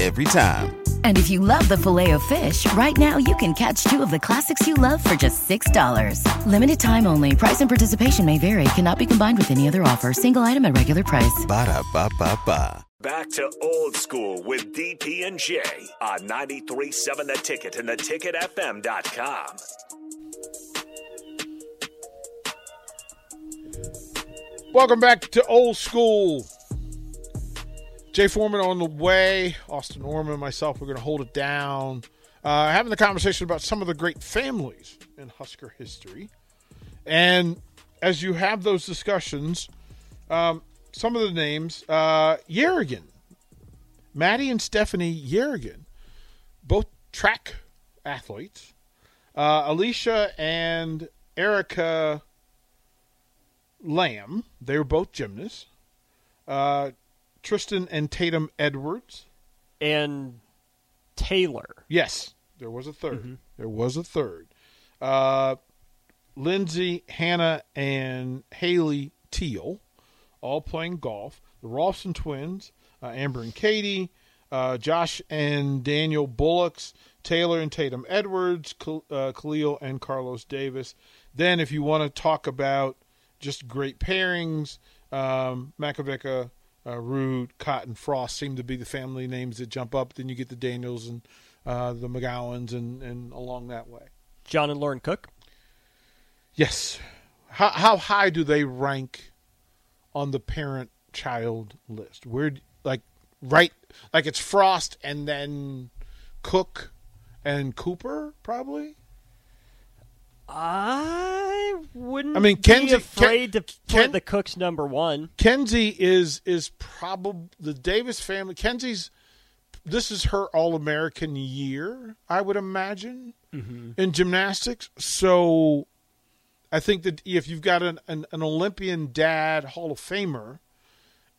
Every time. And if you love the filet of fish, right now you can catch two of the classics you love for just $6. Limited time only. Price and participation may vary. Cannot be combined with any other offer. Single item at regular price. Ba da ba ba ba. Back to old school with DP and J on 93.7 The Ticket and theticketfm.com. Welcome back to old school. Jay Foreman on the way. Austin Orman and myself, we're going to hold it down. Uh, having the conversation about some of the great families in Husker history. And as you have those discussions, um, some of the names, uh, Yerrigan, Maddie and Stephanie Yerrigan, both track athletes. Uh, Alicia and Erica Lamb, they were both gymnasts. Uh, Tristan and Tatum Edwards. And Taylor. Yes, there was a 3rd There was a third. Uh, Lindsay, Hannah, and Haley Teal, all playing golf. The Rolfson twins, uh, Amber and Katie, uh, Josh and Daniel Bullocks, Taylor and Tatum Edwards, Khal- uh, Khalil and Carlos Davis. Then, if you want to talk about just great pairings, um, Makovicka, uh, Ruud, Cotton, Frost seem to be the family names that jump up. Then you get the Daniels and uh, the McGowens and, and along that way. John and Lauren Cook. Yes. How how high do they rank on the parent child list? Where like right like it's Frost and then Cook and Cooper probably? I wouldn't I mean, be Kenzie- afraid to Ken- put the Cooks number one. Kenzie is is probably the Davis family. Kenzie's this is her All American year, I would imagine, in gymnastics. So I think that if you've got an, an, an Olympian dad, Hall of Famer,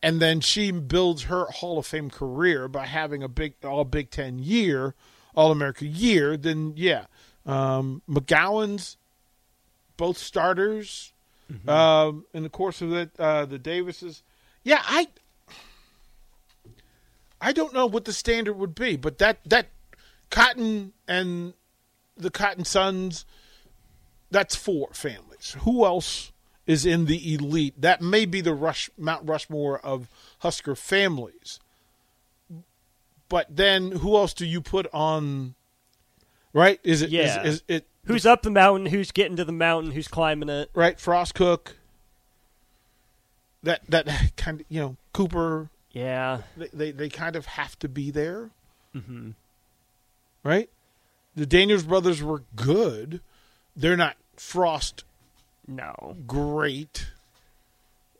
and then she builds her Hall of Fame career by having a big All Big Ten year, All America year, then yeah, um, McGowan's both starters um, in the course of that. Uh, the Davises, yeah, I I don't know what the standard would be, but that that Cotton and the Cotton Sons, that's four families. Who else is in the elite? That may be the Rush Mount Rushmore of Husker families. But then, who else do you put on? Right? Is it? is- Yeah. is it? Who's up the mountain? Who's getting to the mountain? Who's climbing it? right? Frost Cook. That that kind of you know Cooper. Yeah. They they, they kind of have to be there, mm-hmm. right? The Daniels brothers were good. They're not Frost No. great.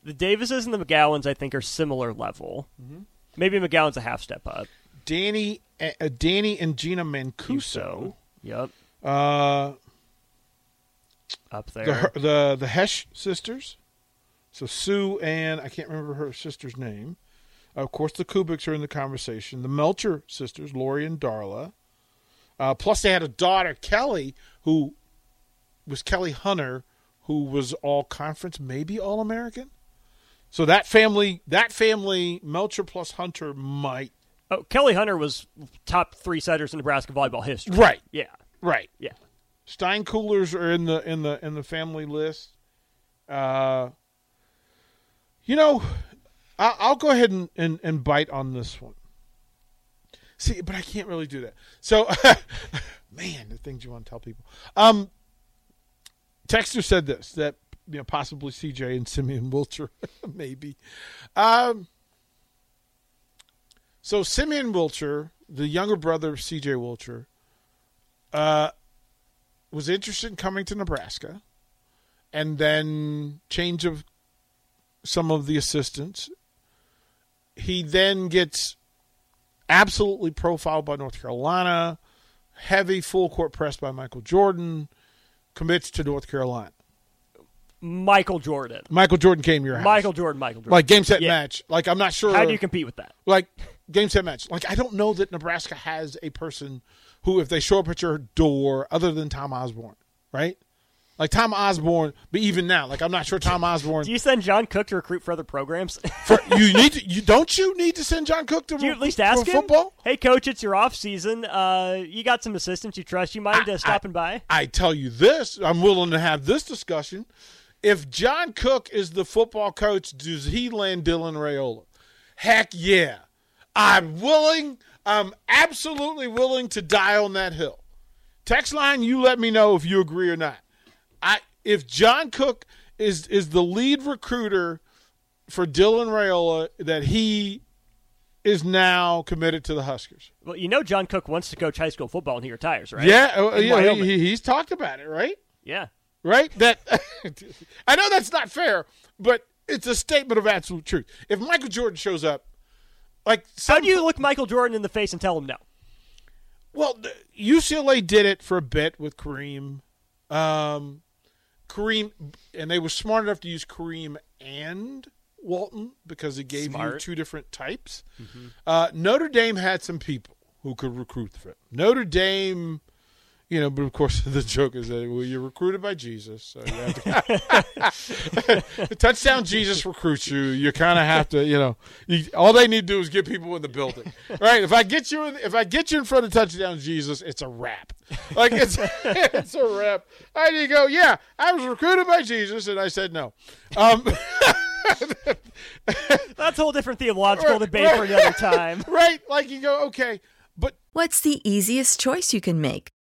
The Davises and the McGowens, I think, are similar level. Mm-hmm. Maybe McGowan's a half step up. Danny uh, Danny and Gina Mancuso. Yep. Uh, Up the there. the the Hesh sisters. So Sue and I can't remember her sister's name. Of course, the Kubiks are in the conversation. The Melcher sisters, Lori and Darla. Uh, plus, they had a daughter, Kelly, who was Kelly Hunter, who was all conference, maybe all American. So that family, that family, Melcher plus Hunter might. Oh, Kelly Hunter was top three setters in Nebraska volleyball history. Right, Yeah. Right. Yeah. Steinkuhlers are in the in the in the family list. Uh, you know, I, I'll go ahead and, and, and bite on this one. See, but I can't really do that. So, man, the things you want to tell people. Um, Texter said this that you know possibly CJ and Simeon Wilcher, maybe. Um, so Simeon Wilcher, the younger brother of CJ Wilcher, uh, was interested in coming to Nebraska, and then change of some of the assistants. He then gets absolutely profiled by North Carolina, heavy full court press by Michael Jordan, commits to North Carolina. Michael Jordan. Michael Jordan came to your house. Michael Jordan, Michael Jordan. like game set Yeah. match. Like I'm not sure How do you compete with that? like game set match. Like I don't know that Nebraska has a person who, if they show up at your door, other than Tom Osborne, right? Like Tom Osborne, but even now, like I'm not sure Tom Osborne. Do you send John Cook to recruit for other programs? for, you need to, you don't you need to send John Cook to Do you at least ask him? football? Hey, coach, it's your off season. Uh, you got some assistants you trust. You mind uh, stopping by? I tell you this, I'm willing to have this discussion. If John Cook is the football coach, does he land Dylan Raiola? Heck yeah. I'm willing, I'm absolutely willing to die on that hill. Text line, you let me know if you agree or not. I if John Cook is is the lead recruiter for Dylan Raiola, that he is now committed to the Huskers. Well, you know John Cook wants to coach high school football and he retires, right? Yeah, oh, In yeah, he, he's talked about it, right? Yeah. right? That I know that's not fair, but it's a statement of absolute truth. If Michael Jordan shows up, like How do you look Michael Jordan in the face and tell him no? well, UCLA did it for a bit with Kareem, um, Kareem, and they were smart enough to use Kareem and Walton because it gave you two different types. Uh, Notre Dame had some people who could recruit for it. Notre Dame. You know, but of course the joke is that well, you're recruited by Jesus, so you have to touchdown Jesus recruits you. You kind of have to, you know, you, all they need to do is get people in the building, right? If I get you, in, if I get you in front of touchdown Jesus, it's a wrap. Like it's it's a wrap. And you go, yeah, I was recruited by Jesus, and I said no. Um, That's a whole different theological Right, debate for another time. right? Like you go, okay, but What's the easiest choice you can make?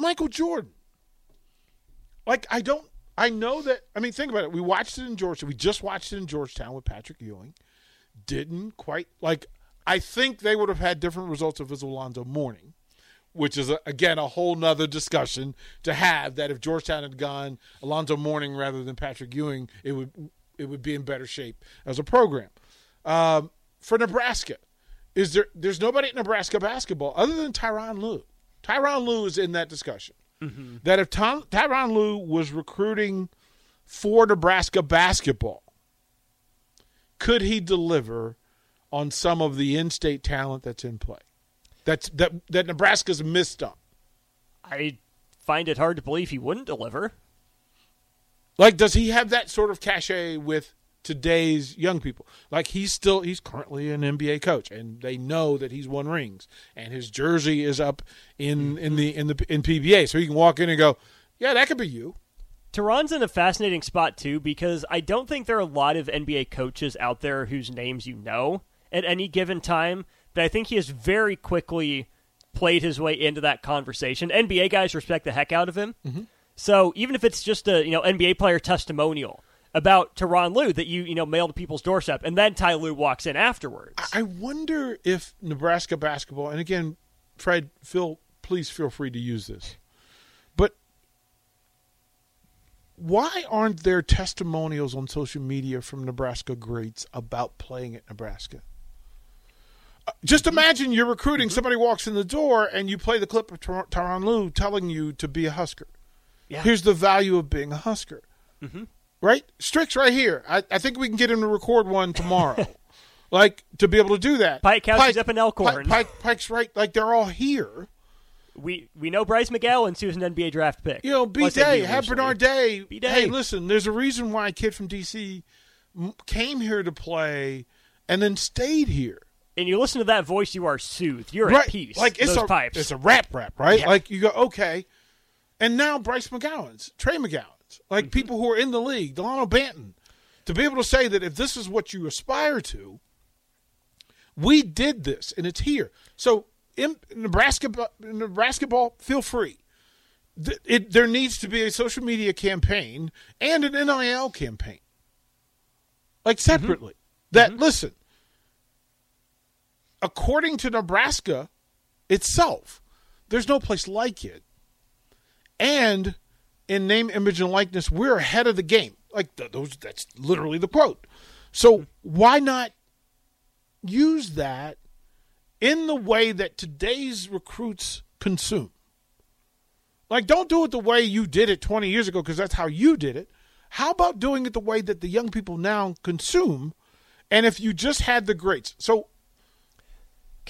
Michael Jordan. Like I don't I know that I mean think about it. We watched it in Georgia. We just watched it in Georgetown with Patrick Ewing. Didn't quite like I think they would have had different results if it was Alonzo Mourning, which is a, again a whole nother discussion to have that if Georgetown had gone Alonzo Mourning rather than Patrick Ewing, it would it would be in better shape as a program. Um, for Nebraska, is there there's nobody at Nebraska basketball other than Tyronn Lue. Tyronn Lue is in that discussion. Mm-hmm. That if Tom, Tyronn Lue was recruiting for Nebraska basketball, could he deliver on some of the in-state talent that's in play. That's that that Nebraska's missed on. I find it hard to believe he wouldn't deliver. Like, does he have that sort of cachet with today's young people? Like, he's still he's currently an NBA coach, and they know that he's won rings, and his jersey is up in in the in the in PBA, so he can walk in and go, yeah, that could be you. Tyronn's in a fascinating spot too because I don't think there are a lot of NBA coaches out there whose names you know at any given time, but I think he has very quickly played his way into that conversation. NBA guys respect the heck out of him. Mm-hmm. So even if it's just a you know NBA player testimonial about Tyronn Lue that you you know mail to people's doorstep, and then Ty Lue walks in afterwards. I wonder if Nebraska basketball, and again, Fred, Phil, please feel free to use this, but why aren't there testimonials on social media from Nebraska greats about playing at Nebraska? Uh, Just mm-hmm. imagine you're recruiting, mm-hmm. somebody walks in the door, and you play the clip of Ty- Tyronn Lue telling you to be a Husker. Yeah. Here's the value of being a Husker. Mm-hmm. Right? Strix right here. I, I think we can get him to record one tomorrow. like, to be able to do that. Pike House is up in Elkhorn. Pike, Pike, Pike's right. Like, they're all here. we we know Bryce McGowens who's an NBA draft pick. You know, B Plus Day, have. Bernard Day. B-Day. Hey, listen, there's a reason why a kid from D.C. came here to play and then stayed here. And you listen to that voice, you are soothed. You're right. at peace. Like it's Those a pipes. it's a rap rap, right? Yeah. Like you go, okay. And now Bryce McGowens, Trey Like Mm-hmm. people who are in the league, Delano Banton, to be able to say that if this is what you aspire to, we did this and it's here. So in Nebraska, Nebraska ball, feel free. It, there needs to be a social media campaign and an NIL campaign, like separately. That listen, according to Nebraska itself, there's no place like it. And in name, image, and likeness, we're ahead of the game. Like th- those, that's literally the quote. So why not use that in the way that today's recruits consume? Like, don't do it the way you did it 20 years ago because that's how you did it. How about doing it the way that the young people now consume? And if you just had the greats. So,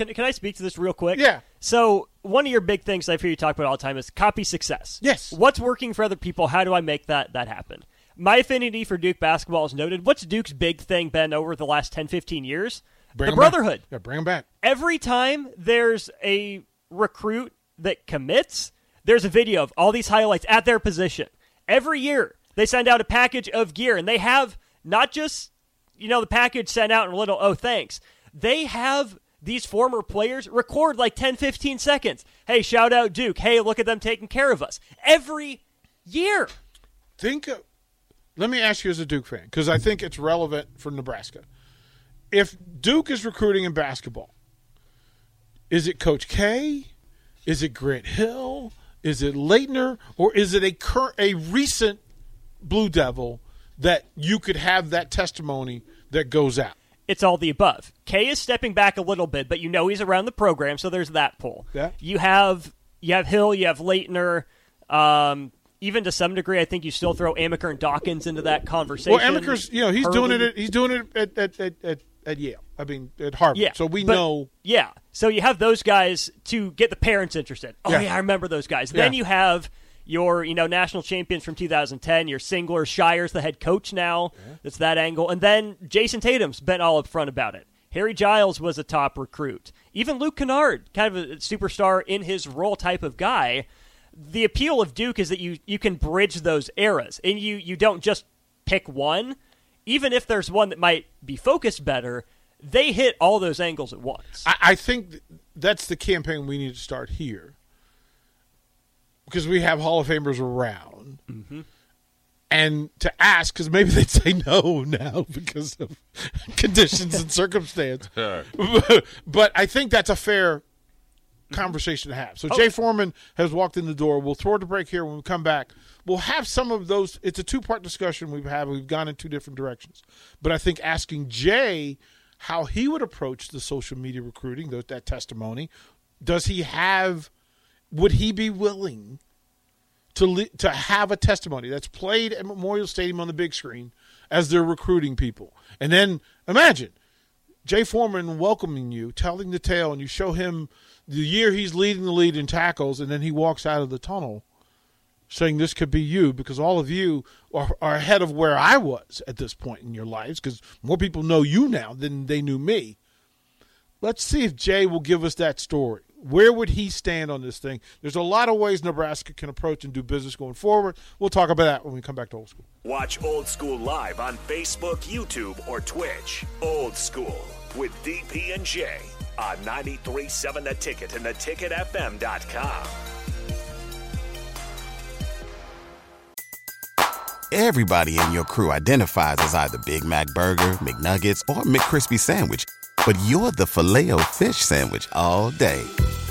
Can, can I speak to this real quick? Yeah. So one of your big things I've heard you talk about all the time is copy success. Yes. What's working for other people? How do I make that that happen? My affinity for Duke basketball is noted. What's Duke's big thing been over the last 10, 15 years? bring the 'em back. brotherhood. Yeah, bring them back. Every time there's a recruit that commits, there's a video of all these highlights at their position. Every year they send out a package of gear, and they have not just you know the package sent out in a little oh thanks. They have these former players record like 10, 15 seconds. Hey, shout out Duke. Hey, look at them taking care of us every year. Think of, let me ask you as a Duke fan, because I think it's relevant for Nebraska. If Duke is recruiting in basketball, is it Coach K? Is it Grant Hill? Is it Laettner? Or is it a cur- a recent Blue Devil that you could have that testimony that goes out? It's all the above. K is stepping back a little bit, but you know he's around the program, so there's that pull. Yeah. You have you have Hill, you have Laettner, um, even to some degree, I think you still throw Amaker and Dawkins into that conversation. Well, Amaker's, you know, he's doing it. At, he's doing it at at, at, at, at Yale. I mean, at Harvard. Yeah, So we but- know. Yeah, so you have those guys to get the parents interested. Oh Yeah. yeah, I remember those guys. Then you have your you know national champions from 2010. Your Singler, Scheyer's, the head coach now. That's that angle, and then Jayson Tatum's been all up front about it. Harry Giles was a top recruit. Even Luke Kennard, kind of a superstar in his role type of guy. The appeal of Duke is that you you can bridge those eras, and you you don't just pick one. Even if there's one that might be focused better, they hit all those angles at once. I, I think that's the campaign we need to start here because we have Hall of Famers around. Mm-hmm. And to ask, because maybe they'd say no now because of conditions and circumstance. but I think that's a fair conversation to have. So oh. Jay Foreman has walked in the door. We'll throw the break here. When we come back, we'll have some of those. It's a two part discussion we've had. We've gone in two different directions. But I think asking Jay how he would approach the social media recruiting, that testimony, does he have? Would he be willing to to have a testimony that's played at Memorial Stadium on the big screen as they're recruiting people? And then imagine Jay Foreman welcoming you, telling the tale, and you show him the year he's leading the lead in tackles, and then he walks out of the tunnel saying this could be you because all of you are, are ahead of where I was at this point in your lives because more people know you now than they knew me. Let's see if Jay will give us that story. Where would he stand on this thing? There's a lot of ways Nebraska can approach and do business going forward. We'll talk about that when we come back to old school. Watch Old School live on Facebook, YouTube, or Twitch. Old School with DP and J on 93.7 The Ticket and theticketfm.com. Everybody in your crew identifies as either Big Mac Burger, McNuggets, or McCrispy Sandwich. But you're the filet fish Sandwich all day.